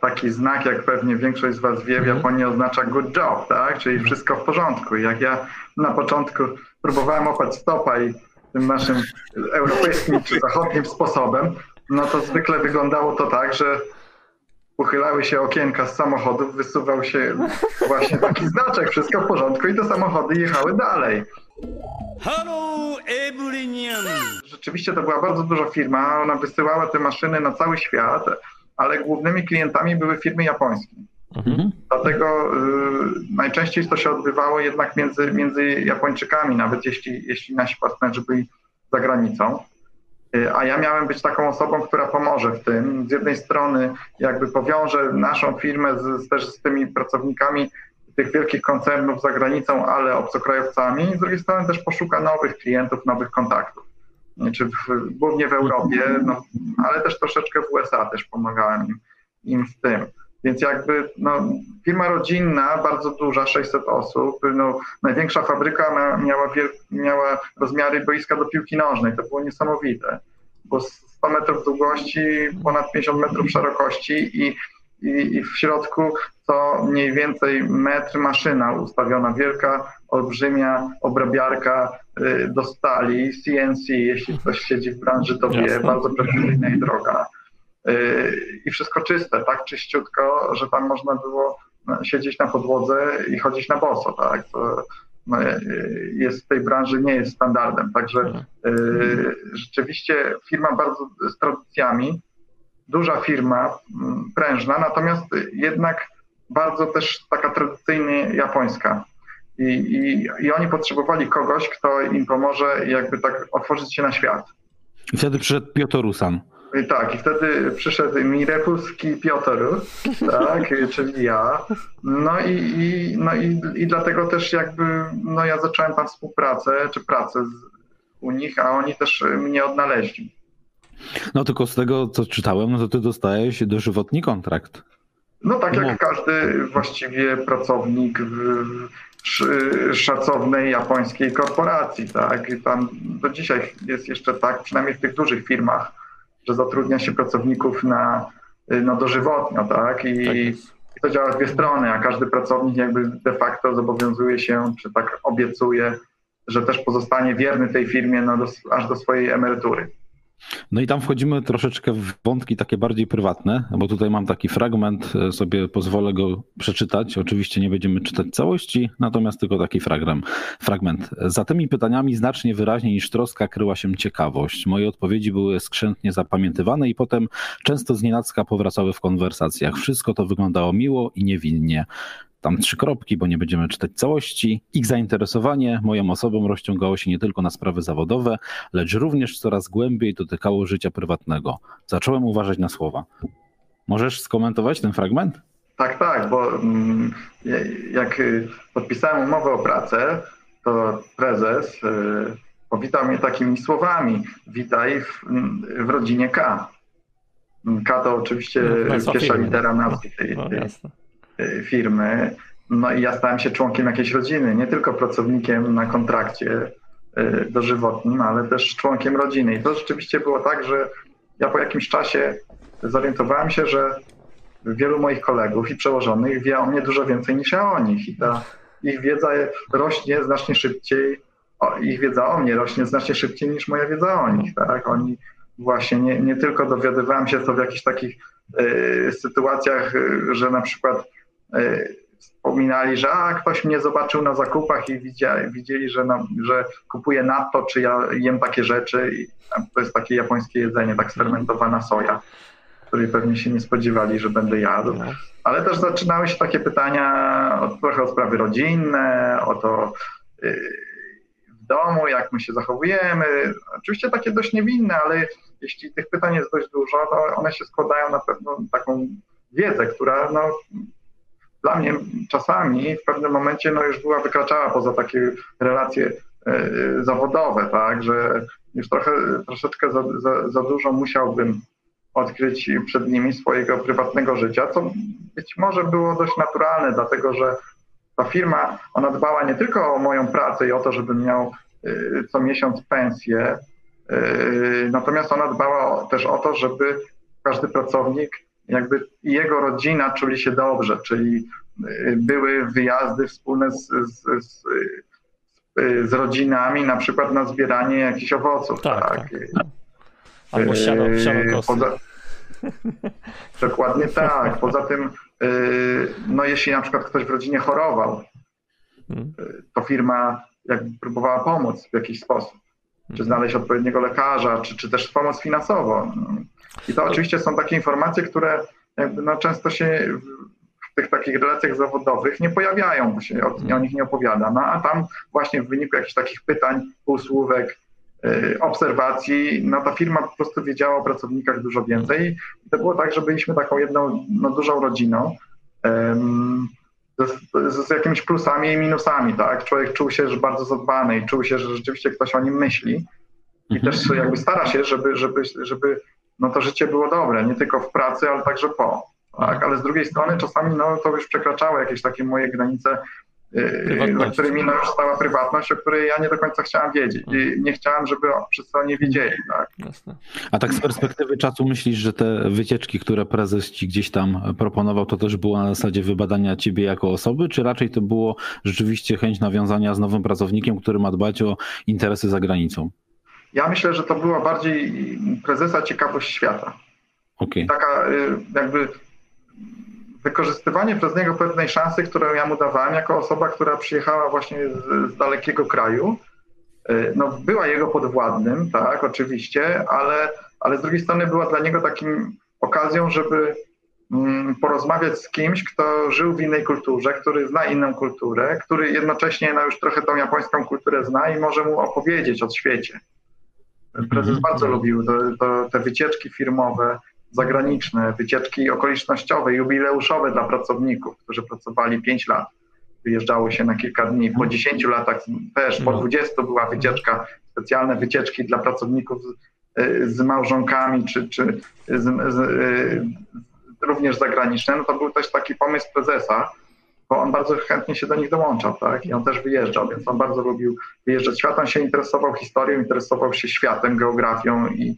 taki znak, jak pewnie większość z Was wie, w Japonii oznacza good job, tak? Czyli wszystko w porządku. I jak ja na początku próbowałem opać stopa i tym naszym europejskim czy zachodnim sposobem, no to zwykle wyglądało to tak, że uchylały się okienka z samochodów, wysuwał się właśnie taki znaczek, wszystko w porządku i te samochody jechały dalej. Hello everyone! Rzeczywiście to była bardzo duża firma, ona wysyłała te maszyny na cały świat, ale głównymi klientami były firmy japońskie. Mhm. Dlatego y, najczęściej to się odbywało jednak między, między Japończykami, nawet jeśli, jeśli nasi partnerzy byli za granicą. Y, a ja miałem być taką osobą, która pomoże w tym. Z jednej strony jakby powiąże naszą firmę z, też z tymi pracownikami tych wielkich koncernów za granicą, ale obcokrajowcami. Z drugiej strony też poszuka nowych klientów, nowych kontaktów. Czy w, głównie w Europie, no, ale też troszeczkę w USA też pomagałem im, im w tym. Więc jakby no, firma rodzinna, bardzo duża, 600 osób, no, największa fabryka miała, miała rozmiary boiska do piłki nożnej, to było niesamowite, bo 100 metrów długości, ponad 50 metrów szerokości i, i, i w środku to mniej więcej metr maszyna ustawiona, wielka, olbrzymia obrabiarka y, do stali, CNC, jeśli ktoś siedzi w branży, to wie, bardzo precyzyjna i droga. Y, i wszystko czyste, tak czyściutko, że tam można było no, siedzieć na podłodze i chodzić na boso, tak? To no, y, jest w tej branży nie jest standardem. Także mhm. rzeczywiście firma bardzo z tradycjami, duża firma, mm, prężna, natomiast jednak bardzo też taka tradycyjnie japońska. I, i, I oni potrzebowali kogoś, kto im pomoże jakby tak otworzyć się na świat. I wtedy przyszedł Piotr Rusan. I tak, i wtedy przyszedł Mirepuski Piotr, tak, czyli ja. No i, i, no i, i dlatego też jakby no ja zacząłem tam współpracę, czy pracę z, u nich, a oni też mnie odnaleźli. No tylko z tego, co czytałem, no to ty dostajesz dożywotni kontrakt. No tak jak no. każdy właściwie pracownik w, w szacownej japońskiej korporacji, tak. I tam do dzisiaj jest jeszcze tak, przynajmniej w tych dużych firmach, że zatrudnia się pracowników na, na dożywotnio, tak? I, tak i to działa w dwie strony, a każdy pracownik jakby de facto zobowiązuje się, czy tak obiecuje, że też pozostanie wierny tej firmie no, do, aż do swojej emerytury. No i tam wchodzimy troszeczkę w wątki takie bardziej prywatne, bo tutaj mam taki fragment, e, sobie pozwolę go przeczytać. Oczywiście nie będziemy czytać całości, natomiast tylko taki fragment. fragment. Za tymi pytaniami znacznie wyraźniej niż troska kryła się ciekawość. Moje odpowiedzi były skrzętnie zapamiętywane i potem często znienacka powracały w konwersacjach. Wszystko to wyglądało miło i niewinnie tam trzy kropki, bo nie będziemy czytać całości. Ich zainteresowanie moją osobą rozciągało się nie tylko na sprawy zawodowe, lecz również coraz głębiej dotykało życia prywatnego. Zacząłem uważać na słowa. Możesz skomentować ten fragment? Tak, tak, bo mm, jak y, podpisałem umowę o pracę, to prezes y, powitał mnie takimi słowami. Witaj w, w rodzinie K. K to oczywiście no, pierwsza litera nazwy tej, no, tej, Y, firmy. No i ja stałem się członkiem jakiejś rodziny, nie tylko pracownikiem na kontrakcie y, dożywotnim, ale też członkiem rodziny. I to rzeczywiście było tak, że ja po jakimś czasie zorientowałem się, że wielu moich kolegów i przełożonych wie o mnie dużo więcej niż ja o nich. I ta ich wiedza rośnie znacznie szybciej, ich wiedza o mnie rośnie znacznie szybciej niż moja wiedza o nich. Tak? Oni właśnie nie, nie tylko dowiadywałem się to w jakichś takich y, sytuacjach, y, że na przykład wspominali, że a, ktoś mnie zobaczył na zakupach i widzieli, widzieli że, na, że kupuję natto, czy ja jem takie rzeczy. I to jest takie japońskie jedzenie, tak sfermentowana soja, której pewnie się nie spodziewali, że będę jadł. No. Ale też zaczynały się takie pytania o, trochę o sprawy rodzinne, o to yy, w domu, jak my się zachowujemy. Oczywiście takie dość niewinne, ale jeśli tych pytań jest dość dużo, to one się składają na pewną taką wiedzę, która no, dla mnie czasami w pewnym momencie no, już była wykraczała poza takie relacje e, zawodowe, tak, że już trochę, troszeczkę za, za, za dużo musiałbym odkryć przed nimi swojego prywatnego życia, co być może było dość naturalne, dlatego że ta firma, ona dbała nie tylko o moją pracę i o to, żebym miał e, co miesiąc pensję, e, natomiast ona dbała też o to, żeby każdy pracownik jakby jego rodzina czuli się dobrze, czyli y, były wyjazdy wspólne z, z, z, z rodzinami, na przykład na zbieranie jakichś owoców. Tak, tak. tak. Albo siano, siano Poza, Dokładnie tak. Poza tym, no jeśli na przykład ktoś w rodzinie chorował, hmm. to firma jakby próbowała pomóc w jakiś sposób. Czy znaleźć odpowiedniego lekarza, czy, czy też pomóc finansowo. I to oczywiście są takie informacje, które jakby no często się w tych takich relacjach zawodowych nie pojawiają, bo się o, o nich nie opowiada. No a tam właśnie w wyniku jakichś takich pytań, półsłówek, yy, obserwacji, no ta firma po prostu wiedziała o pracownikach dużo więcej. I to było tak, że byliśmy taką jedną no, dużą rodziną. Z, z, jakimiś plusami i minusami, tak? Człowiek czuł się że bardzo zadbany i czuł się, że rzeczywiście ktoś o nim myśli i mhm. też jakby stara się, żeby, żeby, żeby no to życie było dobre, nie tylko w pracy, ale także po. Tak? Ale z drugiej strony czasami no, to już przekraczało jakieś takie moje granice, yy, za którymi no, już stała prywatność, o której ja nie do końca chciałam wiedzieć i nie chciałam, żeby wszyscy o nie wiedzieli. Tak? A tak z perspektywy czasu myślisz, że te wycieczki, które prezes ci gdzieś tam proponował, to też było na zasadzie wybadania ciebie jako osoby, czy raczej to było rzeczywiście chęć nawiązania z nowym pracownikiem, który ma dbać o interesy za granicą? Ja myślę, że to była bardziej prezesa ciekawość świata. Okay. Taka y, jakby wykorzystywanie przez niego pewnej szansy, którą ja mu dawałem jako osoba, która przyjechała właśnie z, z dalekiego kraju. Y, no, była jego podwładnym, tak, oczywiście, ale, ale z drugiej strony była dla niego takim okazją, żeby mm, porozmawiać z kimś, kto żył w innej kulturze, który zna inną kulturę, który jednocześnie no, już trochę tą japońską kulturę zna i może mu opowiedzieć o świecie. Prezes mhm. bardzo lubił to, to, te wycieczki firmowe, zagraniczne, wycieczki okolicznościowe, jubileuszowe dla pracowników, którzy pracowali 5 lat. Wyjeżdżało się na kilka dni. Po 10 latach też, po 20 no. była wycieczka, specjalne wycieczki dla pracowników z, z małżonkami, czy, czy z, z, również zagraniczne. No to był też taki pomysł prezesa, bo on bardzo chętnie się do nich dołączał, tak? I on też wyjeżdżał, więc on bardzo lubił wyjeżdżać światem, się interesował historią, interesował się światem, geografią i,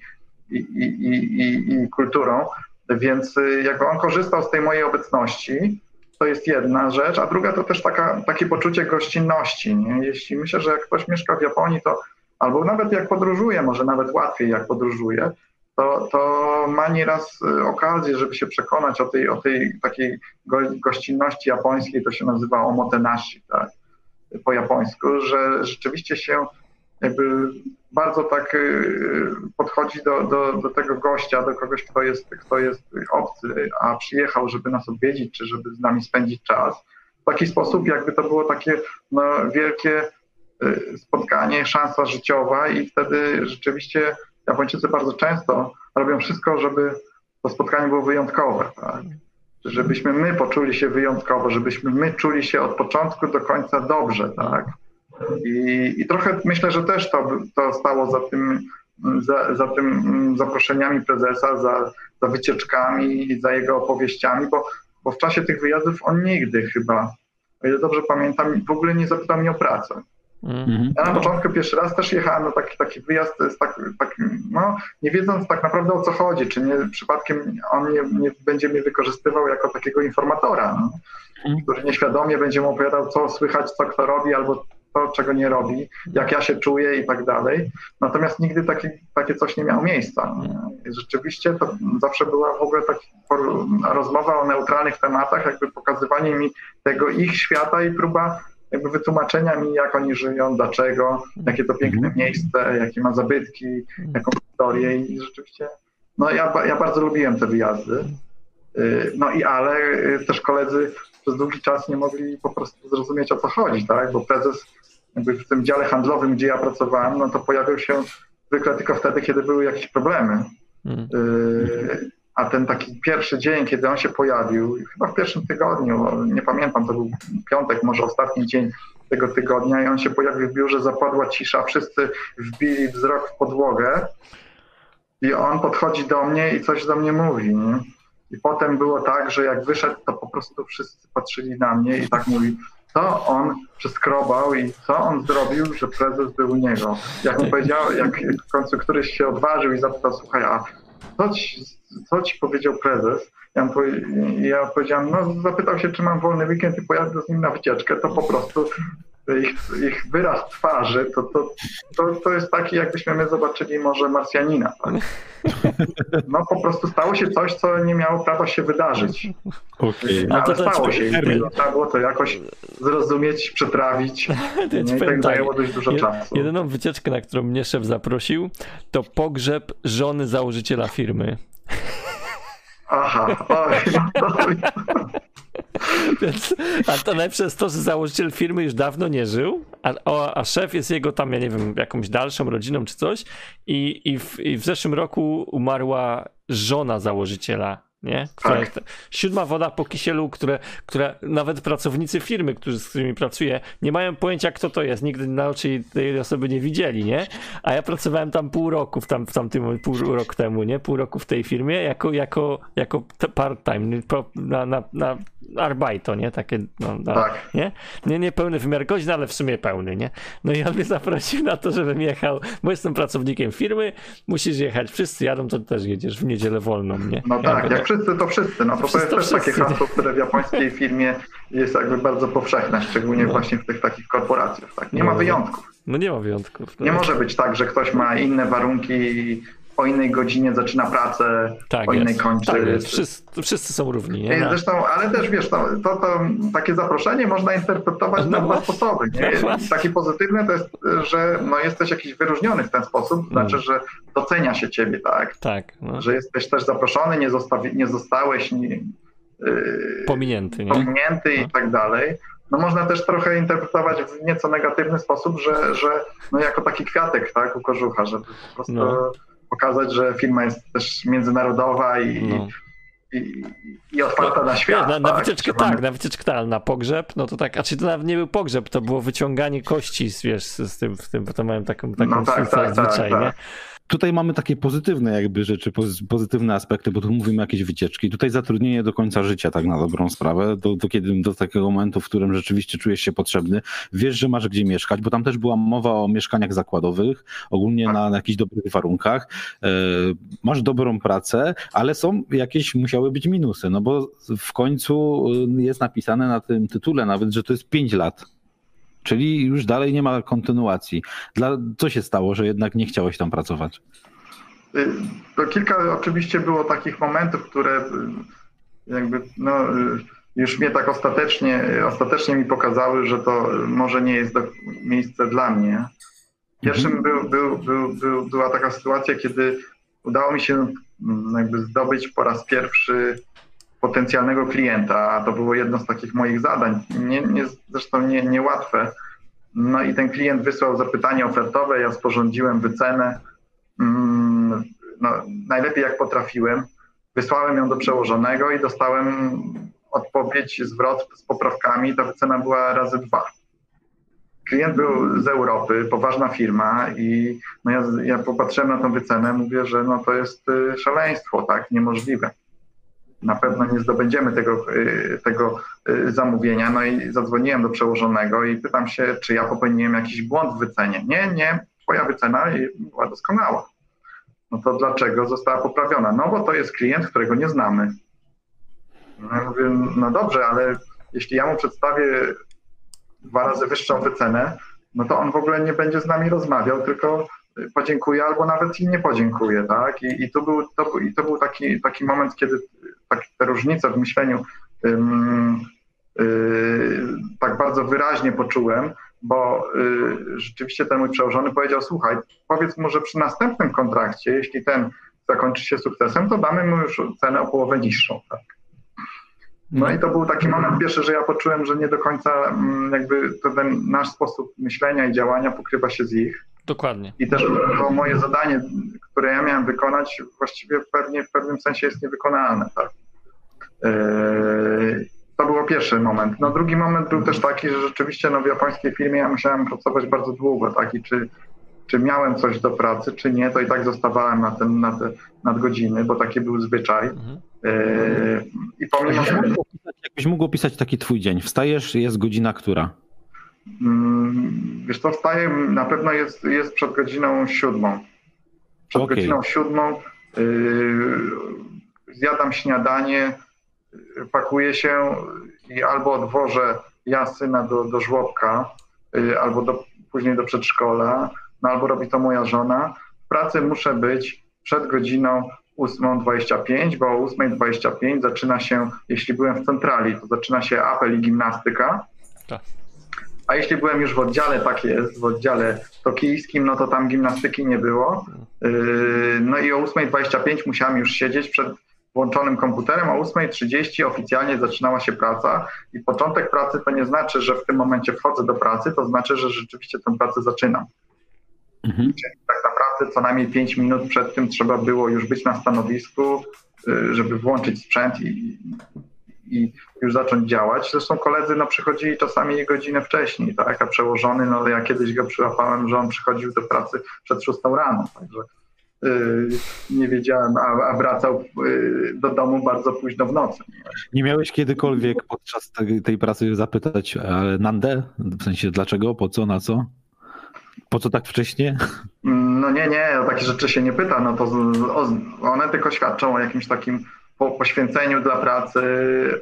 i, i, i, kulturą. Więc y, jak on korzystał z tej mojej obecności, to jest jedna rzecz, a druga to też taka, takie poczucie gościnności. Nie? Jeśli myślę, że jak ktoś mieszka w Japonii, to albo nawet jak podróżuje, może nawet łatwiej jak podróżuje, to, to ma nieraz y, okazję, żeby się przekonać o tej, o tej takiej gościnności japońskiej, to się nazywa omotenashi, tak, po japońsku, że rzeczywiście się jakby bardzo tak y, podchodzi do, do, do tego gościa, do kogoś, kto jest, kto jest obcy, a przyjechał, żeby nas odwiedzić, czy żeby z nami spędzić czas. W taki sposób, jakby to było takie no, wielkie y, spotkanie, szansa życiowa i wtedy rzeczywiście Japończycy bardzo często robią wszystko, żeby to spotkanie było wyjątkowe, tak? żebyśmy my poczuli się wyjątkowo, żebyśmy my czuli się od początku do końca dobrze, tak? I, i trochę myślę, że też to, to stało za tym, za, za tym zaproszeniami prezesa, za, za wycieczkami, za jego opowieściami, bo, bo w czasie tych wyjazdów on nigdy chyba, o ile dobrze pamiętam, w ogóle nie zapytał mnie o pracę. Mhm. Ja na początku pierwszy raz też jechałem na taki, taki wyjazd, tak, tak, no, nie wiedząc tak naprawdę o co chodzi, czy nie przypadkiem on nie, nie będzie mnie wykorzystywał jako takiego informatora, no, mhm. który nieświadomie będzie mu opowiadał, co słychać, co kto robi, albo to, czego nie robi, jak ja się czuję i tak dalej. Natomiast nigdy taki, takie coś nie miało miejsca. Rzeczywiście to zawsze była w ogóle taka rozmowa o neutralnych tematach, jakby pokazywanie mi tego ich świata i próba jakby wytłumaczenia mi, jak oni żyją, dlaczego, jakie to piękne mhm. miejsce, jakie ma zabytki, mhm. jaką historię i rzeczywiście, no ja, ja bardzo lubiłem te wyjazdy. Y, no i ale y, też koledzy przez długi czas nie mogli po prostu zrozumieć o co chodzi, tak? Bo prezes jakby w tym dziale handlowym, gdzie ja pracowałem, no to pojawił się zwykle tylko wtedy, kiedy były jakieś problemy. Mhm. Y, a ten taki pierwszy dzień, kiedy on się pojawił, chyba w pierwszym tygodniu, nie pamiętam, to był piątek, może ostatni dzień tego tygodnia i on się pojawił w biurze, zapadła cisza, wszyscy wbili wzrok w podłogę i on podchodzi do mnie i coś do mnie mówi. Nie? I potem było tak, że jak wyszedł, to po prostu wszyscy patrzyli na mnie i tak mówi, co on przeskrobał i co on zrobił, że prezes był u niego. Jak mu powiedział, jak w końcu któryś się odważył i zapytał, słuchaj, a co ci, co ci powiedział prezes? Ja, ja powiedziałem, no zapytał się, czy mam wolny weekend i pojadę z nim na wycieczkę, to po prostu ich, ich wyraz twarzy, to, to, to, to jest taki, jakbyśmy my zobaczyli może Marsjanina. Tak? No po prostu stało się coś, co nie miało prawa się wydarzyć. Okay. No, ale stało się i trzeba było to jakoś zrozumieć, przetrawić. nie? I tak zajęło dość dużo czasu. Jedyną wycieczkę, na którą mnie szef zaprosił, to pogrzeb żony założyciela firmy. Aha, oj, no to... Więc, a to najlepsze jest to, że założyciel firmy już dawno nie żył, a, a szef jest jego tam, ja nie wiem, jakąś dalszą rodziną czy coś i, i, w, i w zeszłym roku umarła żona założyciela nie? Która, tak. Siódma woda po kisielu, które, które nawet pracownicy firmy, którzy, z którymi pracuję, nie mają pojęcia, kto to jest. Nigdy na oczy tej osoby nie widzieli, nie? A ja pracowałem tam pół roku, w, tam, w tamtym pół roku temu, nie? Pół roku w tej firmie, jako, jako, jako part-time, na, na, na nie? Takie, no, na, tak. nie? nie? Nie pełny wymiar godzin, ale w sumie pełny, nie? No i on mnie zaprosił na to, żebym jechał, bo jestem pracownikiem firmy, musisz jechać, wszyscy jadą, to też jedziesz w niedzielę wolną, nie? No ja tak, mówię, jak wszyscy, to wszyscy, no to, to jest też takie hasło, które w japońskiej firmie jest jakby bardzo powszechne, szczególnie no. właśnie w tych takich korporacjach, tak? Nie no, ma wyjątków. No nie ma wyjątków. No. Nie może być tak, że ktoś ma inne warunki o innej godzinie zaczyna pracę, tak o innej kończy. Tak jest. Wszyscy, wszyscy, są równi. Nie? Zresztą, ale też wiesz, to, to, to takie zaproszenie można interpretować no na dwa sposoby. Nie? No takie pozytywne to jest, że no, jesteś jakiś wyróżniony w ten sposób, mm. znaczy, że docenia się ciebie, tak? Tak. No. Że jesteś też zaproszony, nie, zostawi, nie zostałeś nie, yy, pominięty, nie? pominięty no. i tak dalej no można też trochę interpretować w nieco negatywny sposób, że, że no jako taki kwiatek tak, u kożucha, żeby po prostu no pokazać, że firma jest też międzynarodowa i, no. i, i, otwarta na świat. Na, na tak, wycieczkę tak, na wycieczkę tak, na pogrzeb, no to tak, a czy to nawet nie był pogrzeb, to było wyciąganie kości, wiesz, z tym, z tym bo to mają taką, taką no tak, tak, zwyczaj, tak, nie? Tutaj mamy takie pozytywne jakby rzeczy, pozytywne aspekty, bo tu mówimy jakieś wycieczki. Tutaj zatrudnienie do końca życia, tak na dobrą sprawę, do, do, kiedy, do takiego momentu, w którym rzeczywiście czujesz się potrzebny, wiesz, że masz gdzie mieszkać, bo tam też była mowa o mieszkaniach zakładowych, ogólnie na, na jakichś dobrych warunkach. E, masz dobrą pracę, ale są jakieś, musiały być minusy, no bo w końcu e, jest napisane na tym tytule nawet, że to jest 5 lat Czyli już dalej nie ma kontynuacji. Dla, co się stało, że jednak nie chciałeś tam pracować? To kilka oczywiście było takich momentów, które jakby no, już mnie tak ostatecznie, ostatecznie mi pokazały, że to może nie jest miejsce dla mnie. Pierwszym mhm. był, był, był, był, była taka sytuacja, kiedy udało mi się mm, jakby zdobyć po raz pierwszy potencjalnego klienta, a to było jedno z takich moich zadań, nie, nie, zresztą nie, niełatwe. No i ten klient wysłał zapytanie ofertowe, ja sporządziłem wycenę, mm, no, najlepiej jak potrafiłem. Wysłałem ją do przełożonego i dostałem odpowiedź, zwrot z poprawkami. Ta wycena była razy dwa. Klient był z Europy, poważna firma i no ja, ja popatrzyłem na tą wycenę, mówię, że no to jest y, szaleństwo, tak, niemożliwe na pewno nie zdobędziemy tego, y, tego y, zamówienia. No i zadzwoniłem do przełożonego i pytam się, czy ja popełniłem jakiś błąd w wycenie. Nie, nie, twoja wycena była doskonała. No to dlaczego została poprawiona? No bo to jest klient, którego nie znamy. No ja mówię, no dobrze, ale jeśli ja mu przedstawię dwa razy wyższą wycenę, no to on w ogóle nie będzie z nami rozmawiał, tylko podziękuję albo nawet i nie podziękuję, tak? I, i to był, to, i to był taki, taki moment, kiedy tak, te różnice w myśleniu yy, tak bardzo wyraźnie poczułem, bo yy, rzeczywiście ten mój przełożony powiedział, słuchaj, powiedz mu, że przy następnym kontrakcie, jeśli ten zakończy się sukcesem, to damy mu już cenę o połowę niższą, tak? No i to był taki moment pierwszy, że ja poczułem, że nie do końca mm, jakby ten nasz sposób myślenia i działania pokrywa się z ich. Dokładnie. I też to moje zadanie, które ja miałem wykonać, właściwie pewnie w pewnym sensie jest niewykonalne. Tak? Yy, to był pierwszy moment. No drugi moment był też taki, że rzeczywiście no, w japońskiej firmie ja musiałem pracować bardzo długo, tak? I czy, czy miałem coś do pracy, czy nie, to i tak zostawałem na, ten, na te nadgodziny, bo taki był zwyczaj. Mhm. Yy, I pomimo... Jakbyś mógł opisać taki twój dzień. Wstajesz, jest godzina która? Mm, wiesz co, wstaję, na pewno jest, jest przed godziną siódmą. Przed okay. godziną siódmą zjadam śniadanie, pakuję się i albo odwożę ja syna do, do żłobka, albo do, później do przedszkola, no albo robi to moja żona. W pracy muszę być przed godziną 8.25, bo o 8.25 zaczyna się, jeśli byłem w centrali, to zaczyna się apel i gimnastyka. Tak. A jeśli byłem już w oddziale, tak jest, w oddziale tokijskim, no to tam gimnastyki nie było. Yy, no i o 8.25 musiałem już siedzieć przed włączonym komputerem, o 8.30 oficjalnie zaczynała się praca i początek pracy to nie znaczy, że w tym momencie wchodzę do pracy, to znaczy, że rzeczywiście tę pracę zaczynam. Mhm. Czyli tak naprawdę co najmniej 5 minut przed tym trzeba było już być na stanowisku, y, żeby włączyć sprzęt i, i już zacząć działać. Zresztą koledzy no, przychodzili czasami godzinę wcześniej, tak? a przełożony, no ja kiedyś go przyłapałem, że on przychodził do pracy przed 6 rano, także yy, nie wiedziałem, a, a wracał yy, do domu bardzo późno w nocy. Nie miałeś kiedykolwiek podczas tej, tej pracy zapytać, ale Nandę? W sensie dlaczego, po co, na co? Po co tak wcześnie? No nie, nie, o takie rzeczy się nie pyta. No to one tylko świadczą o jakimś takim poświęceniu dla pracy,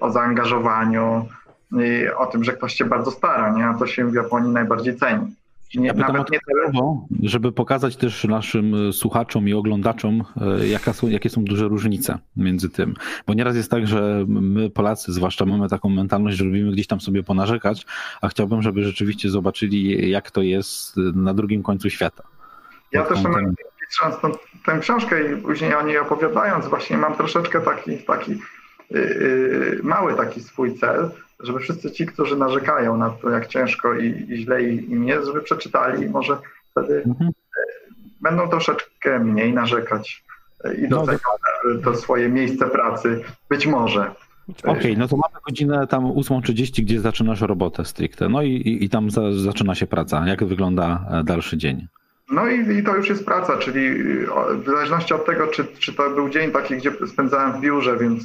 o zaangażowaniu i o tym, że ktoś się bardzo stara, nie? A to się w Japonii najbardziej ceni. Nie, ja nawet nie tyle. Żeby pokazać też naszym e, słuchaczom i oglądaczom, e, jaka są, jakie są duże różnice między tym. Bo nieraz jest tak, że my Polacy zwłaszcza mamy taką mentalność, że lubimy gdzieś tam sobie ponarzekać, a chciałbym, żeby rzeczywiście zobaczyli, jak to jest na drugim końcu świata. Ja też mam pisząc tę książkę i później o niej opowiadając, właśnie mam troszeczkę taki, taki yy, mały taki swój cel, żeby wszyscy ci, którzy narzekają na to, jak ciężko i, i źle im jest, żeby przeczytali i może wtedy mhm. E, będą troszeczkę mniej narzekać e, i docenią no, to swoje miejsce pracy. Być może. Okej, okay, no to mamy godzinę tam 8.30, gdzie zaczynasz robotę stricte. No i, i, i tam za, zaczyna się praca. Jak wygląda e, dalszy dzień? No i, i, to już jest praca, czyli w zależności od tego, czy, czy to był dzień taki, gdzie spędzałem w biurze, więc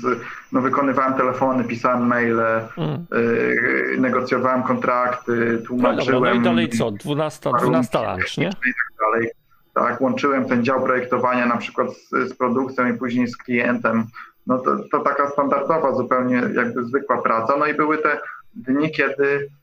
no, wykonywałem telefony, pisałem maile, mm. y, negocjowałem kontrakty, tłumaczyłem. No, no i dalej co? 12, 12 lunch, nie? I tak dalej. Tak, łączyłem ten dział projektowania na przykład z, z produkcją i później z klientem. No to, to taka standardowa, zupełnie jakby zwykła praca. No i były te dni, kiedy E,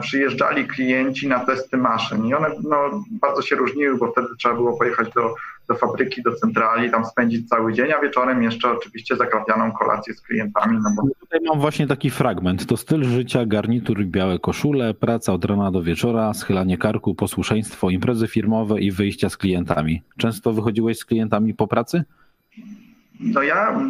przyjeżdżali klienci na testy maszyn i one no, bardzo się różniły, bo wtedy trzeba było pojechać do, do fabryki, do centrali, tam spędzić cały dzień, a wieczorem jeszcze oczywiście zakrapianą kolację z klientami. No bo... Tutaj mam właśnie taki fragment. To styl życia, garnitur, białe koszule, praca od rana do wieczora, schylanie karku, posłuszeństwo, imprezy firmowe i wyjścia z klientami. Często wychodziłeś z klientami po pracy? No ja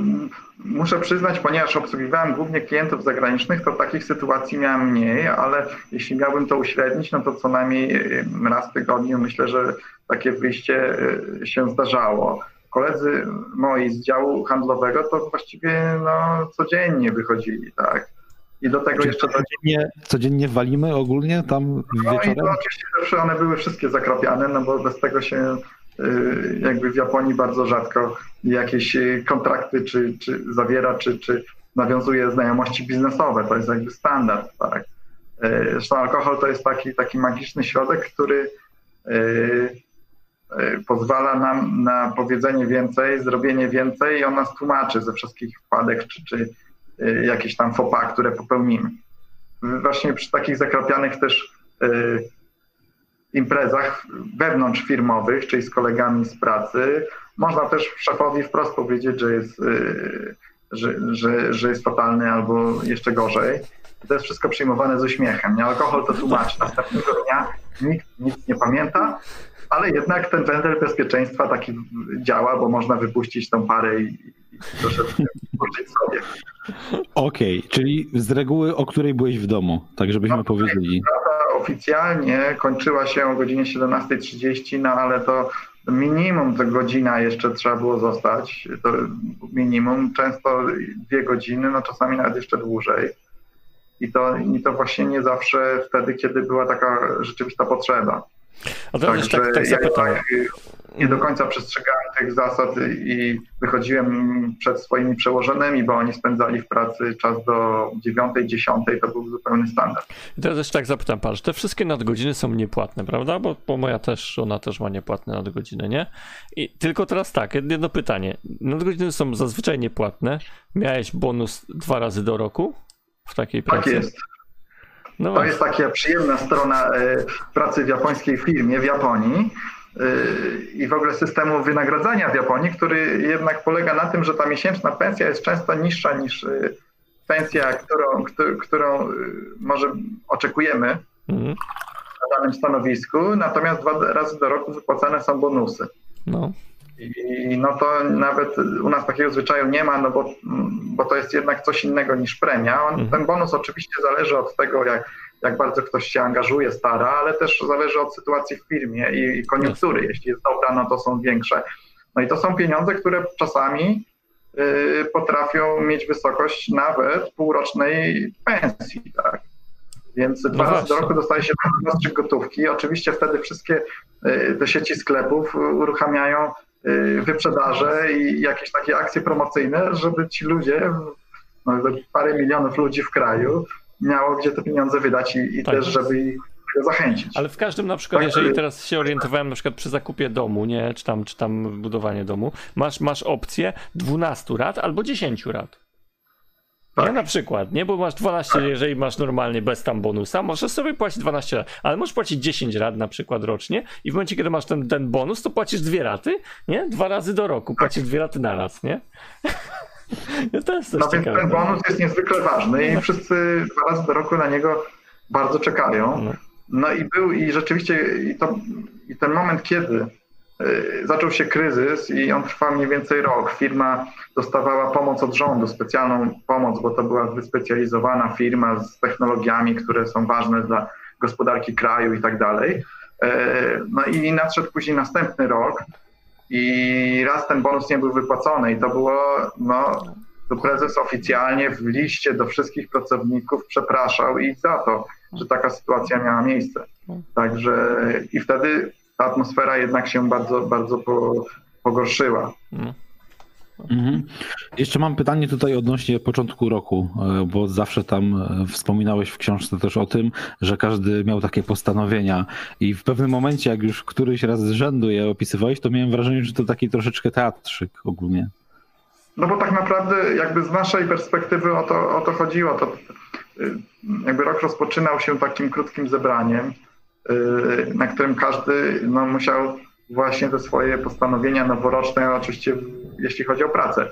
muszę przyznać, ponieważ obsługiwałem głównie klientów zagranicznych, to takich sytuacji miałem mniej, ale jeśli miałbym to uśrednić, no to co najmniej y, raz w tygodniu myślę, że takie wyjście y, się zdarzało. Koledzy moi z działu handlowego to właściwie no, codziennie wychodzili, tak. I do tego Czyli jeszcze codziennie, codziennie walimy ogólnie tam no wieczorem? No i to oczywiście one były wszystkie zakrapiane, no bo bez tego się jakby w Japonii bardzo rzadko jakieś y, kontrakty czy, czy zawiera, czy, czy nawiązuje znajomości biznesowe. To jest jakby standard, tak. Y, zresztą alkohol to jest taki, taki magiczny środek, który pozwala nam na powiedzenie więcej, zrobienie więcej i on nas tłumaczy ze wszystkich wpadek czy, czy jakieś tam fopa, które popełnimy. Właśnie przy takich zakrapianych też imprezach wewnątrzfirmowych, czyli z kolegami z pracy, można też szefowi wprost powiedzieć, że jest, y, że, że, że jest fatalny albo jeszcze gorzej. To jest wszystko przyjmowane z uśmiechem. Nie? Alkohol to tłumaczy. Następnego dnia nikt nic nie pamięta, ale jednak ten węzeł bezpieczeństwa taki działa, bo można wypuścić tą parę i, troszeczkę sobie. Okej, okay, czyli z reguły, o której byłeś w domu, tak żebyśmy no, powiedzieli. Oficjalnie kończyła się o godzinie 17.30, no ale to minimum to godzina jeszcze trzeba było zostać. To minimum, często dwie godziny, no czasami nawet jeszcze dłużej. I to, I to właśnie nie zawsze wtedy, kiedy była taka rzeczywista potrzeba. A teraz jeszcze tak, tak y, nie do końca przestrzegałem tych zasad i wychodziłem przed swoimi przełożonymi, bo oni spędzali w pracy czas do 9, 10, to był zupełny standard. I teraz jeszcze tak zapytam, patrz, te wszystkie nadgodziny są niepłatne, prawda? Bo, bo moja też, ona też ma niepłatne nadgodziny, nie? I tylko teraz tak, jedno pytanie. Nadgodziny są zazwyczaj niepłatne. Miałeś bonus dwa razy do roku w takiej pracy? Tak jest. No To jest taka przyjemna strona e, pracy w japońskiej firmie w Japonii e, i w ogóle systemu wynagradzania w Japonii, który jednak polega na tym, że ta miesięczna pensja jest często niższa niż e, pensja, którą, któ- którą może oczekujemy Mhm. na danym stanowisku, natomiast dwa razy do roku wypłacane są bonusy. No. I no to nawet u nas takiego zwyczaju nie ma, no bo, bo to jest jednak coś innego niż premia. On, Mhm. ten bonus oczywiście zależy od tego, jak, jak bardzo ktoś się angażuje, stara, ale też zależy od sytuacji w firmie i, i koniunktury. Jeśli jest dobra, no to są większe. No i to są pieniądze, które czasami y, potrafią mieć wysokość nawet półrocznej pensji, tak. Więc dwa razy do roku dostaje się zastrzyk gotówki. Oczywiście wtedy wszystkie y, te sieci sklepów uruchamiają y, wyprzedaże i jakieś takie akcje promocyjne, żeby ci ludzie, no, parę milionów ludzi w kraju miało gdzie te pieniądze wydać i, i Tak. też, żeby ich zachęcić. Ale w każdym na przykład, Tak, jeżeli teraz się orientowałem na przykład przy zakupie domu, nie, czy tam, czy tam budowanie domu, masz, masz opcję 12 rat albo 10 rat. Tak. Na przykład, nie, bo masz 12, jeżeli masz normalnie bez tam bonusa, możesz sobie płacić 12 rat, ale możesz płacić 10 rat na przykład rocznie i w momencie, kiedy masz ten, ten bonus, to płacisz dwie raty, nie? Dwa razy do roku, płacisz dwie raty na raz, nie? to jest też No więc ciekawe. ten bonus jest niezwykle ważny i wszyscy dwa razy do roku na niego bardzo czekają. No. No i był i rzeczywiście i, to, i ten moment, kiedy zaczął się kryzys i on trwa mniej więcej rok. Firma dostawała pomoc od rządu, specjalną pomoc, bo to była wyspecjalizowana firma z technologiami, które są ważne dla gospodarki kraju i tak dalej. E, No i nadszedł później następny rok i raz ten bonus nie był wypłacony i to było, no, to prezes oficjalnie w liście do wszystkich pracowników przepraszał ich za to, że taka sytuacja miała miejsce. Także i wtedy ta atmosfera jednak się bardzo, bardzo po, pogorszyła. Mhm. Jeszcze mam pytanie tutaj odnośnie początku roku, e, bo zawsze tam e, wspominałeś w książce też o tym, że każdy miał takie postanowienia i w pewnym momencie, jak już któryś raz z rzędu je opisywałeś, to miałem wrażenie, że to taki troszeczkę teatrzyk ogólnie. No bo tak naprawdę jakby z naszej perspektywy o to, o to chodziło. To, y, jakby rok rozpoczynał się takim krótkim zebraniem, na którym każdy no, musiał właśnie te swoje postanowienia noworoczne, oczywiście jeśli chodzi o pracę,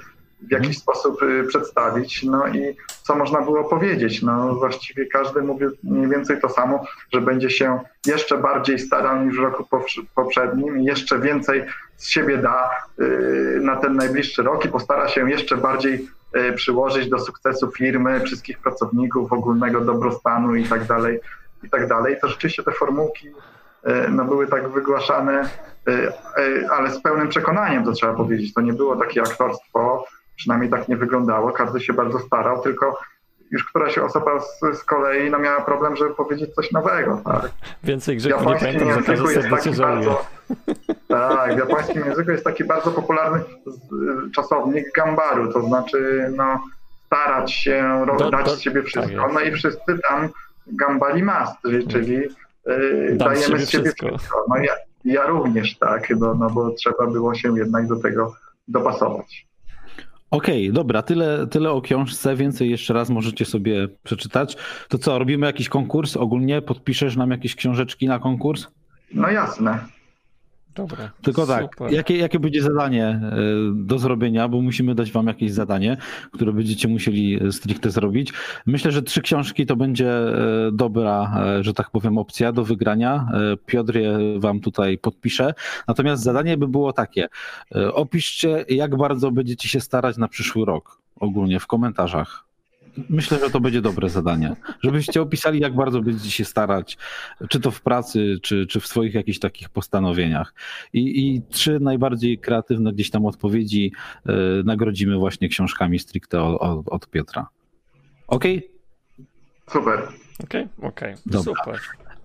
w jakiś sposób y, przedstawić. No i co można było powiedzieć? No właściwie każdy mówił mniej więcej to samo, że będzie się jeszcze bardziej starał niż w roku poprzednim i jeszcze więcej z siebie da y, na ten najbliższy rok i postara się jeszcze bardziej y, przyłożyć do sukcesu firmy, wszystkich pracowników, ogólnego dobrostanu i tak dalej, i tak dalej. To rzeczywiście te formułki y, no, były tak wygłaszane, y, y, ale z pełnym przekonaniem, to trzeba powiedzieć. To nie było takie aktorstwo, przynajmniej tak nie wyglądało. Każdy się bardzo starał, tylko już któraś osoba z, z kolei no, miała problem, żeby powiedzieć coś nowego. Tak? Więcej grzechów nie pamiętam, języku jest taki żałuję. bardzo. Tak, w japońskim języku jest taki bardzo popularny czasownik gambaru, to znaczy no, starać się, Do- dać do- z siebie tak wszystko. jest. no i wszyscy tam gambali mas, czyli, czyli Dam z dajemy z siebie wszystko. wszystko. No ja, ja również tak, no, no bo trzeba było się jednak do tego dopasować. Okej, dobra, tyle, tyle o książce, więcej jeszcze raz możecie sobie przeczytać. To co, robimy jakiś konkurs ogólnie? Podpiszesz nam jakieś książeczki na konkurs? No jasne. Dobra. Tylko tak, super. jakie, jakie będzie zadanie e, do zrobienia, bo musimy dać wam jakieś zadanie, które będziecie musieli e, stricte zrobić. Myślę, że trzy książki to będzie e, dobra, że tak powiem, opcja do wygrania. Piotr je wam tutaj podpisze. Natomiast zadanie by było takie. Opiszcie, jak bardzo będziecie się starać na przyszły rok ogólnie w komentarzach. Myślę, że to będzie dobre zadanie. Żebyście opisali, jak bardzo będziecie się starać, czy to w pracy, czy, czy w swoich jakichś takich postanowieniach. I, i trzy najbardziej kreatywne gdzieś tam odpowiedzi y, nagrodzimy właśnie książkami stricte od, od, od Piotra. Okej? Tak. Super. Okej, okej, Dobra. super.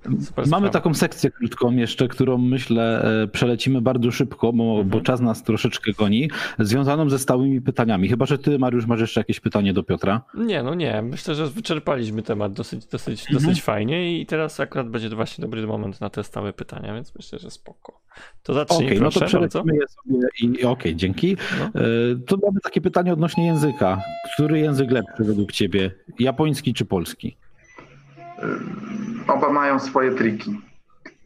Super Mamy sprawa. taką sekcję krótką jeszcze, którą myślę e, przelecimy bardzo szybko, bo, Mhm. bo czas nas troszeczkę goni, związaną ze stałymi pytaniami. Chyba, że ty, Mariusz, masz jeszcze jakieś pytanie do Piotra. Nie, no nie. Myślę, że wyczerpaliśmy temat dosyć, dosyć, Mhm. dosyć fajnie i teraz akurat będzie to właśnie dobry moment na te stałe pytania, więc myślę, że spoko. To zacznij, Okej, no to przelecimy je sobie i i okej, dzięki. No. E, To mamy takie pytanie odnośnie języka. Który język lepszy według ciebie? Japoński czy polski? Oba mają swoje triki.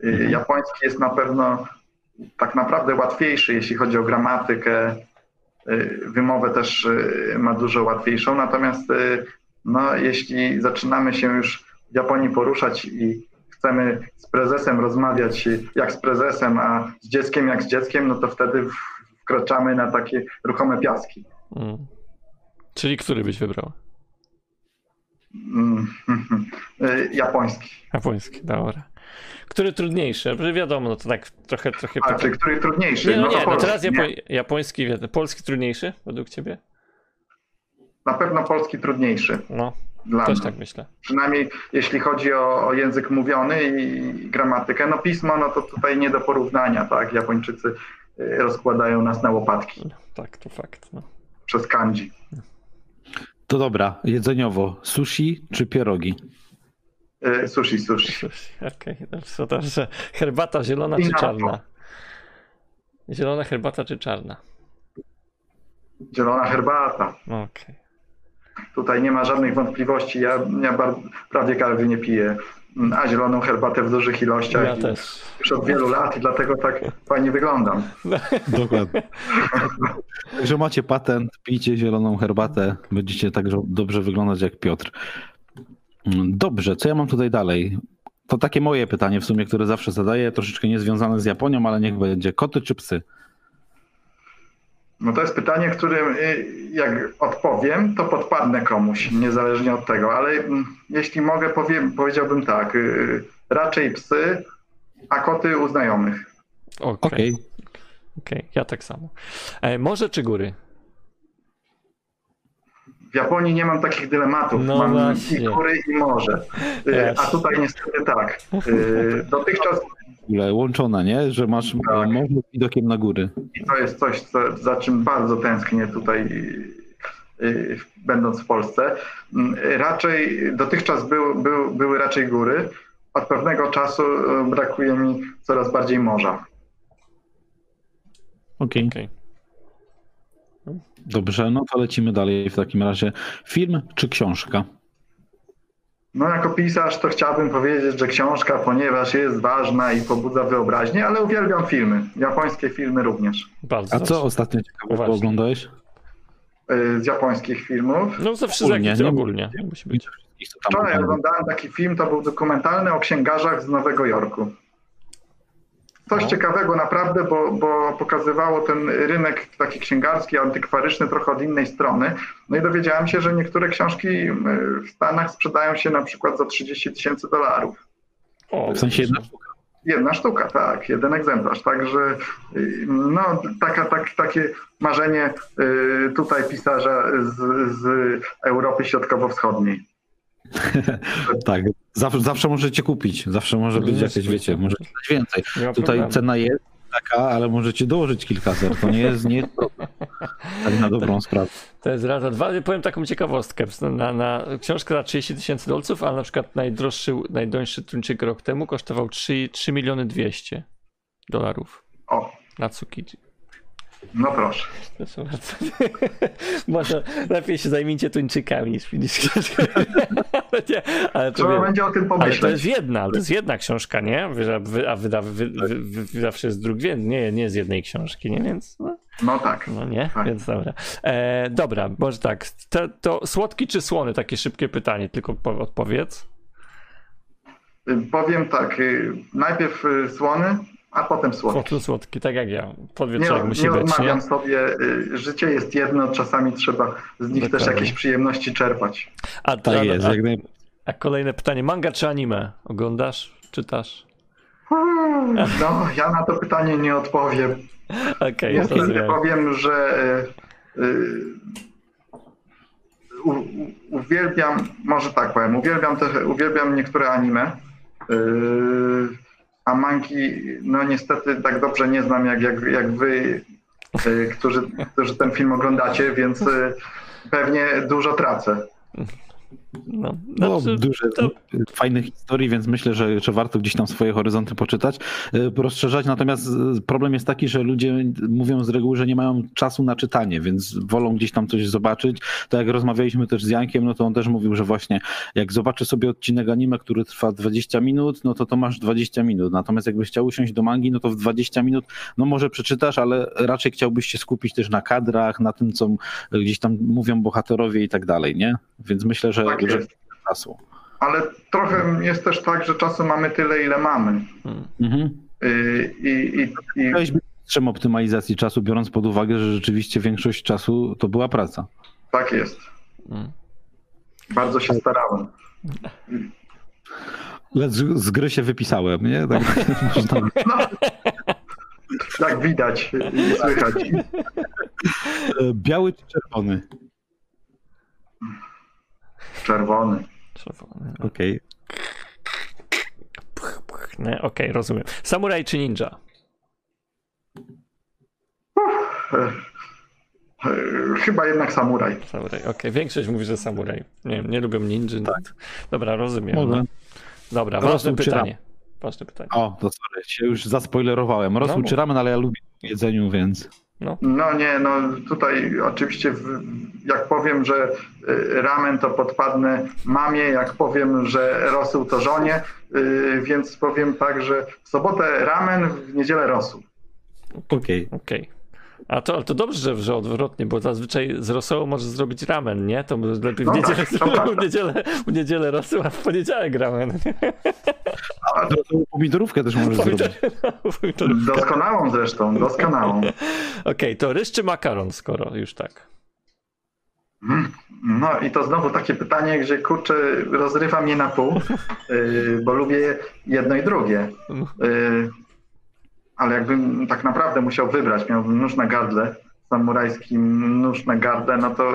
Y, Japoński jest na pewno tak naprawdę łatwiejszy, jeśli chodzi o gramatykę. Y, Wymowę też y, ma dużo łatwiejszą, natomiast no, jeśli zaczynamy się już w Japonii poruszać i chcemy z prezesem rozmawiać jak z prezesem, a z dzieckiem jak z dzieckiem, no to wtedy wkraczamy na takie ruchome piaski. Mm. Czyli który byś wybrał? Mm, y, Japoński. Japoński, dobra. Który trudniejszy? Wiadomo, no to tak trochę, trochę A czy który trudniejszy? Nie, no nie, no polski, teraz nie. japo japoński, wie- polski trudniejszy według ciebie? Na pewno polski trudniejszy No, dla też mnie. tak myślę. Przynajmniej jeśli chodzi o, o język mówiony i gramatykę. No pismo, no to tutaj nie do porównania, tak? Japończycy y, rozkładają nas na łopatki Tak, to fakt. No. przez kanji. To dobra, jedzeniowo. Sushi czy pierogi? Y, Sushi, sushi. Okej, dobrze, to dobrze. Herbata zielona czy I to. czarna? Zielona herbata czy czarna? Zielona herbata. Okej. Tutaj nie ma żadnych wątpliwości. Ja, ja bar- prawie kawy nie piję, Mm, a zieloną herbatę w dużych ilościach. Ja też. Już od wielu lat i dlatego tak fajnie wyglądam. Dokładnie. Także macie patent, pijcie zieloną herbatę, będziecie tak dobrze wyglądać jak Piotr. Mm, Dobrze, co ja mam tutaj dalej? To takie moje pytanie w sumie, które zawsze zadaję, troszeczkę niezwiązane z Japonią, ale niech będzie. Koty czy psy? No to jest pytanie, którym y, jak odpowiem, to podpadnę komuś, niezależnie od tego, ale mm, jeśli mogę, powiem, powiedziałbym tak, y, raczej psy, a koty u znajomych. Okej, Okej. okej, ja tak samo. E, morze czy góry? W Japonii nie mam takich dylematów, No mam właśnie. i góry i morze, Y, a tutaj niestety tak. Y, Dotychczas ogóle łączone, nie? Że masz Tak. morze z widokiem na góry. i to jest coś, co, za czym bardzo tęsknię tutaj, y, y, będąc w Polsce. Mm, Raczej dotychczas był, był, były raczej góry. Od pewnego czasu y, brakuje mi coraz bardziej morza. Okej. Okej. Dobrze, no to lecimy dalej w takim razie. Film czy książka? No jako pisarz to chciałbym powiedzieć, że książka, ponieważ jest ważna i pobudza wyobraźnię, ale uwielbiam filmy. Japońskie filmy również. Bardzo A dobrze. co ostatnio ciekawego oglądałeś? Y, Z japońskich filmów. No zawsze Ogólnie, ogólnie, nie? ogólnie. Nie musi być. Wczoraj oglądałem taki film, to był dokumentalny o księgarzach z Nowego Jorku. Coś No. ciekawego naprawdę, bo, bo pokazywało ten rynek taki księgarski, antykwaryczny trochę od innej strony. No i dowiedziałem się, że niektóre książki y, w Stanach sprzedają się na przykład za 30 tysięcy dolarów. O, W sensie jedna sztuka. Jedna sztuka, tak, jeden egzemplarz. Także y, no, taka, tak, takie marzenie y, tutaj pisarza z, z Europy Środkowo-Wschodniej. Tak, zawsze, zawsze możecie kupić, zawsze może być jakieś, wiecie, możecie dać więcej. ma Tutaj problemu. cena jest taka, ale możecie dołożyć kilkaset, to nie jest, nie jest problem. tak na dobrą sprawę. To jest rada. Dwa, powiem taką ciekawostkę. Na, na książkę za 30 tysięcy dolców, ale na przykład najdroższy, najdroższy tuńczyk rok temu kosztował 3, 3 miliony 200 dolarów O, na Tsukiji. No proszę. Może lepiej się zajmijcie tuńczykami niż ale nie, ale Trzeba będzie o tym ale to pomyśleć. jest jedna, to jest jedna książka, nie? A, wy, a wyda, wy, wy, zawsze jest druk, nie, nie z jednej książki, nie? Więc no, No tak. no nie, Tak. więc dobra. E, dobra, może tak. To, to słodki czy słony? Takie szybkie pytanie, tylko po, odpowiedz. Powiem tak, y, najpierw y, słony, a potem słodki. Słodki, słodki, tak jak ja. Podwieczorek Nie, musi nie być, nie? odmawiam sobie, y, życie jest jedno, czasami trzeba z nich też Dokładnie. jakieś przyjemności czerpać. A, Tak a, jest, a, jak naj... a kolejne pytanie, manga czy anime? Oglądasz? Czytasz? No, ja na to pytanie nie odpowiem. Okej, Ja rozumiem. powiem, że y, y, u, u, uwielbiam, może tak powiem, uwielbiam, te, uwielbiam niektóre anime. Yy, a mangi, no niestety tak dobrze nie znam jak, jak, jak wy, yy, którzy, którzy ten film oglądacie, więc yy, pewnie dużo tracę. No, no znaczy, dużo to... fajnych historii, więc myślę, że, że warto gdzieś tam swoje horyzonty poczytać, e, rozszerzać. Natomiast e, problem jest taki, że ludzie mówią z reguły, że nie mają czasu na czytanie, więc wolą gdzieś tam coś zobaczyć. Tak jak rozmawialiśmy też z Jankiem, no to on też mówił, że właśnie jak zobaczy sobie odcinek anime, który trwa 20 minut, no to to masz 20 minut. Natomiast jakbyś chciał usiąść do mangi, no to w 20 minut, no może przeczytasz, ale raczej chciałbyś się skupić też na kadrach, na tym, co gdzieś tam mówią bohaterowie i tak dalej, nie? Więc myślę, że tak że czasu. Ale trochę jest też tak, że czasu mamy tyle, ile mamy. Mhm. Y, I, i, i... mistrzem optymalizacji czasu, biorąc pod uwagę, że rzeczywiście większość czasu to była praca. Tak jest. Mm. Bardzo się starałem. Lecz z gry się wypisałem, nie? Tak, no, tak widać i słychać. Biały czy czerwony? Czerwony. Czerwony. Okej. Okay. Okej, okay, rozumiem. Samuraj czy ninja? Chyba jednak samuraj. Samuraj, okej. Okay. Większość mówi, że samuraj. Nie, nie lubią ninja. Tak. Dobra, rozumiem. No. Dobra, ważne pytanie. Ważne pytanie. O, to sorry, się już zaspoilerowałem. Rosół no, czy ramen, ale ja lubię jedzeniu, więc... No. no nie, no tutaj oczywiście jak powiem, że y, ramen to podpadnę mamie, jak powiem, że rosół to żonie, y, więc powiem tak, że w sobotę ramen, w niedzielę rosół. Okej. Okay. okay. A to, to dobrze, że odwrotnie, bo zazwyczaj z rosołu możesz zrobić ramen, nie? To lepiej w no niedzielę, tak, w niedzielę, w niedzielę rosół, a w poniedziałek ramen. A to, to pomidorówkę też możesz zrobić. Doskonałą zresztą, doskonałą. Okej, okay, to ryż czy makaron, skoro już tak? Hmm, no i to znowu takie pytanie, gdzie kurczę rozrywa mnie na pół, yy, bo lubię jedno i drugie. Ale jakbym tak naprawdę musiał wybrać, miałbym nóż na gardle, samurajski nóż na gardle, no to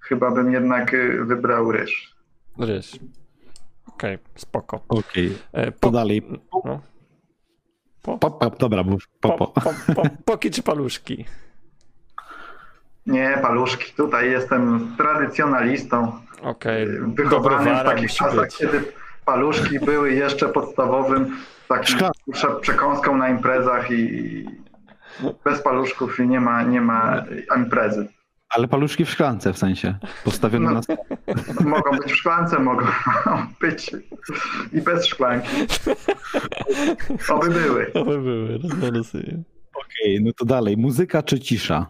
chyba bym jednak y, wybrał ryż. Ryż. Okej, okay, spoko. Okej, okay. E, po, dalej. No. Po, po, po, dobra, mów. Po, po. Po, po, poki czy paluszki? Nie, paluszki. Tutaj jestem tradycjonalistą. Okej. Okay. Wychowany w takich czasach, być. kiedy paluszki były jeszcze podstawowym takim przekąską na imprezach i bez paluszków nie ma, nie ma imprezy. Ale paluszki w szklance w sensie, postawione no, na... Mogą być w szklance, mogą być i bez szklanki. Oby były. Oby były, Okej, okay, no to dalej. Muzyka czy cisza?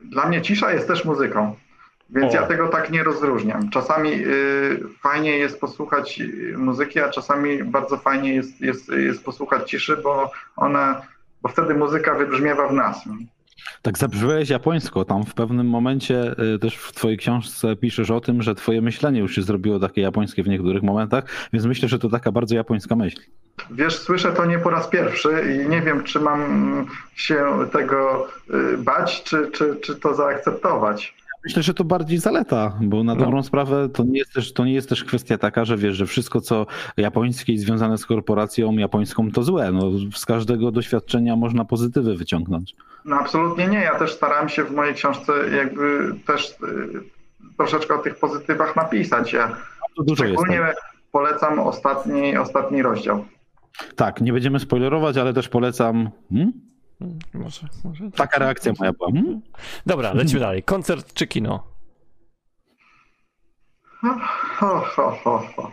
Dla mnie cisza jest też muzyką. Więc o. ja tego tak nie rozróżniam. Czasami y, fajnie jest posłuchać muzyki, a czasami bardzo fajnie jest, jest, jest posłuchać ciszy, bo ona, bo wtedy muzyka wybrzmiewa w nas. Tak zabrzmiałeś japońsko. Tam w pewnym momencie y, też w twojej książce piszesz o tym, że twoje myślenie już się zrobiło takie japońskie w niektórych momentach, więc myślę, że to taka bardzo japońska myśl. Wiesz, słyszę to nie po raz pierwszy i nie wiem, czy mam się tego y, bać, czy, czy, czy to zaakceptować. Myślę, że to bardziej zaleta, bo na no. dobrą sprawę to nie, jest też, to nie jest też kwestia taka, że wiesz, że wszystko co japońskie i związane z korporacją japońską to złe. No, z każdego doświadczenia można pozytywy wyciągnąć. No absolutnie nie. Ja też starałem się w mojej książce jakby też y, troszeczkę o tych pozytywach napisać. Ja szczególnie jest, tak. polecam ostatni, ostatni rozdział. Tak, nie będziemy spoilerować, ale też polecam. Hmm? Hmm, może, może. Taka reakcja moja była. Hmm? Dobra, lecimy dalej. Koncert czy kino? Ho, ho, ho, ho.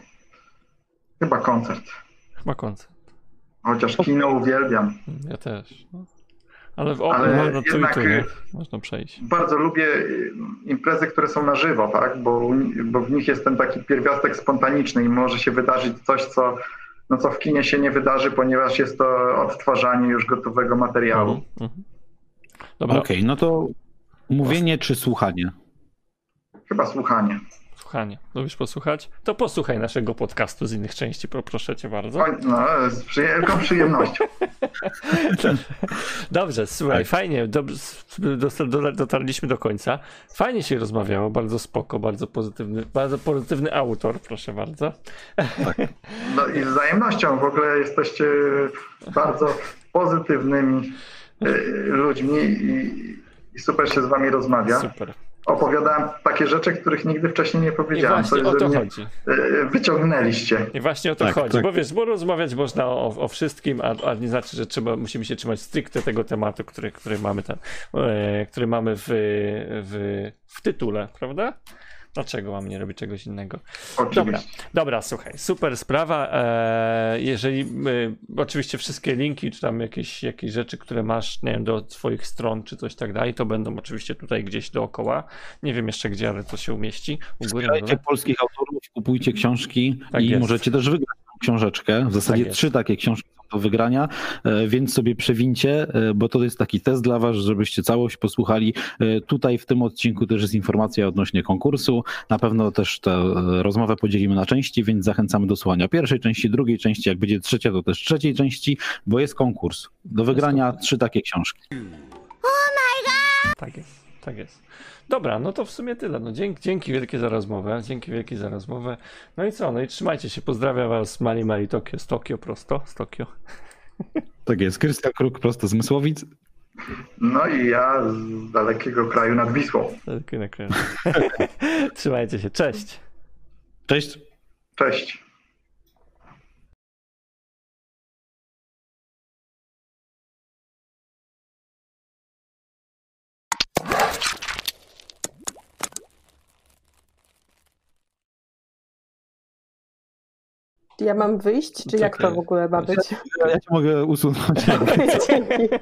Chyba koncert. Chyba koncert. Chociaż kino uwielbiam. Ja też. No. Ale w Ale można jednak tu, y, można przejść. Bardzo lubię y, imprezy, które są na żywo, tak? bo, bo w nich jest ten taki pierwiastek spontaniczny i może się wydarzyć coś, co no co w kinie się nie wydarzy, ponieważ jest to odtwarzanie już gotowego materiału. Mhm. mhm. Dobra. Okej, okay, no to mówienie czy słuchanie? Chyba słuchanie. Słuchanie. Lubisz posłuchać? To posłuchaj naszego podcastu z innych części, proszę cię bardzo. no, z wielką przyjemnością. Dobrze, słuchaj, Tak. fajnie, do- dotarliśmy do końca. Fajnie się rozmawiało, bardzo spoko, bardzo pozytywny, bardzo pozytywny autor, proszę bardzo. No i z wzajemnością w ogóle jesteście bardzo pozytywnymi e, ludźmi i, i super się z wami rozmawia. Super. Opowiadałem takie rzeczy, których nigdy wcześniej nie I powiedziałem. właśnie jest, o to chodzi. e, Wyciągnęliście. I właśnie o to Tak, chodzi, tak. bo wiesz, bo rozmawiać można o, o wszystkim, a, a nie znaczy, że trzeba, musimy się trzymać stricte tego tematu, który, który mamy ten, e, który mamy w, w, w tytule, prawda? Dlaczego mam nie robić czegoś innego? Dobra, Oczywiście. dobra, słuchaj, super sprawa. E, jeżeli e, oczywiście wszystkie linki, czy tam jakieś, jakieś rzeczy, które masz, nie wiem, do swoich stron, czy coś tak dalej, to będą oczywiście tutaj gdzieś dookoła. Nie wiem jeszcze gdzie, ale to się umieści. Wspierajcie polskich autorów, kupujcie książki Tak i jest. możecie też wygrać książeczkę. W zasadzie Tak trzy takie książki do wygrania, e, więc sobie przewincie, e, bo to jest taki test dla was, żebyście całość posłuchali. E, Tutaj w tym odcinku też jest informacja odnośnie konkursu. Na pewno też tę rozmowę podzielimy na części, więc zachęcamy do słuchania pierwszej części, drugiej części. Jak będzie trzecia, to też trzeciej części, bo jest konkurs. Do wygrania trzy takie książki. Tak jest, tak jest. Dobra, no to w sumie tyle. No dzięki, dzięki wielkie za rozmowę. Dzięki wielkie za rozmowę. No i co? No i trzymajcie się. Pozdrawiam was Mali Mali Tokio z Tokio prosto, z Tokio. Tak jest. Krystian Kruk prosto z Mysłowic. No i ja z dalekiego kraju nad Wisłą. Na koniec. Trzymajcie się. Cześć. Cześć. Cześć. Ja mam wyjść, czy jak to Czekaj. w ogóle ma być? Ja cię mogę usunąć. Dzięki.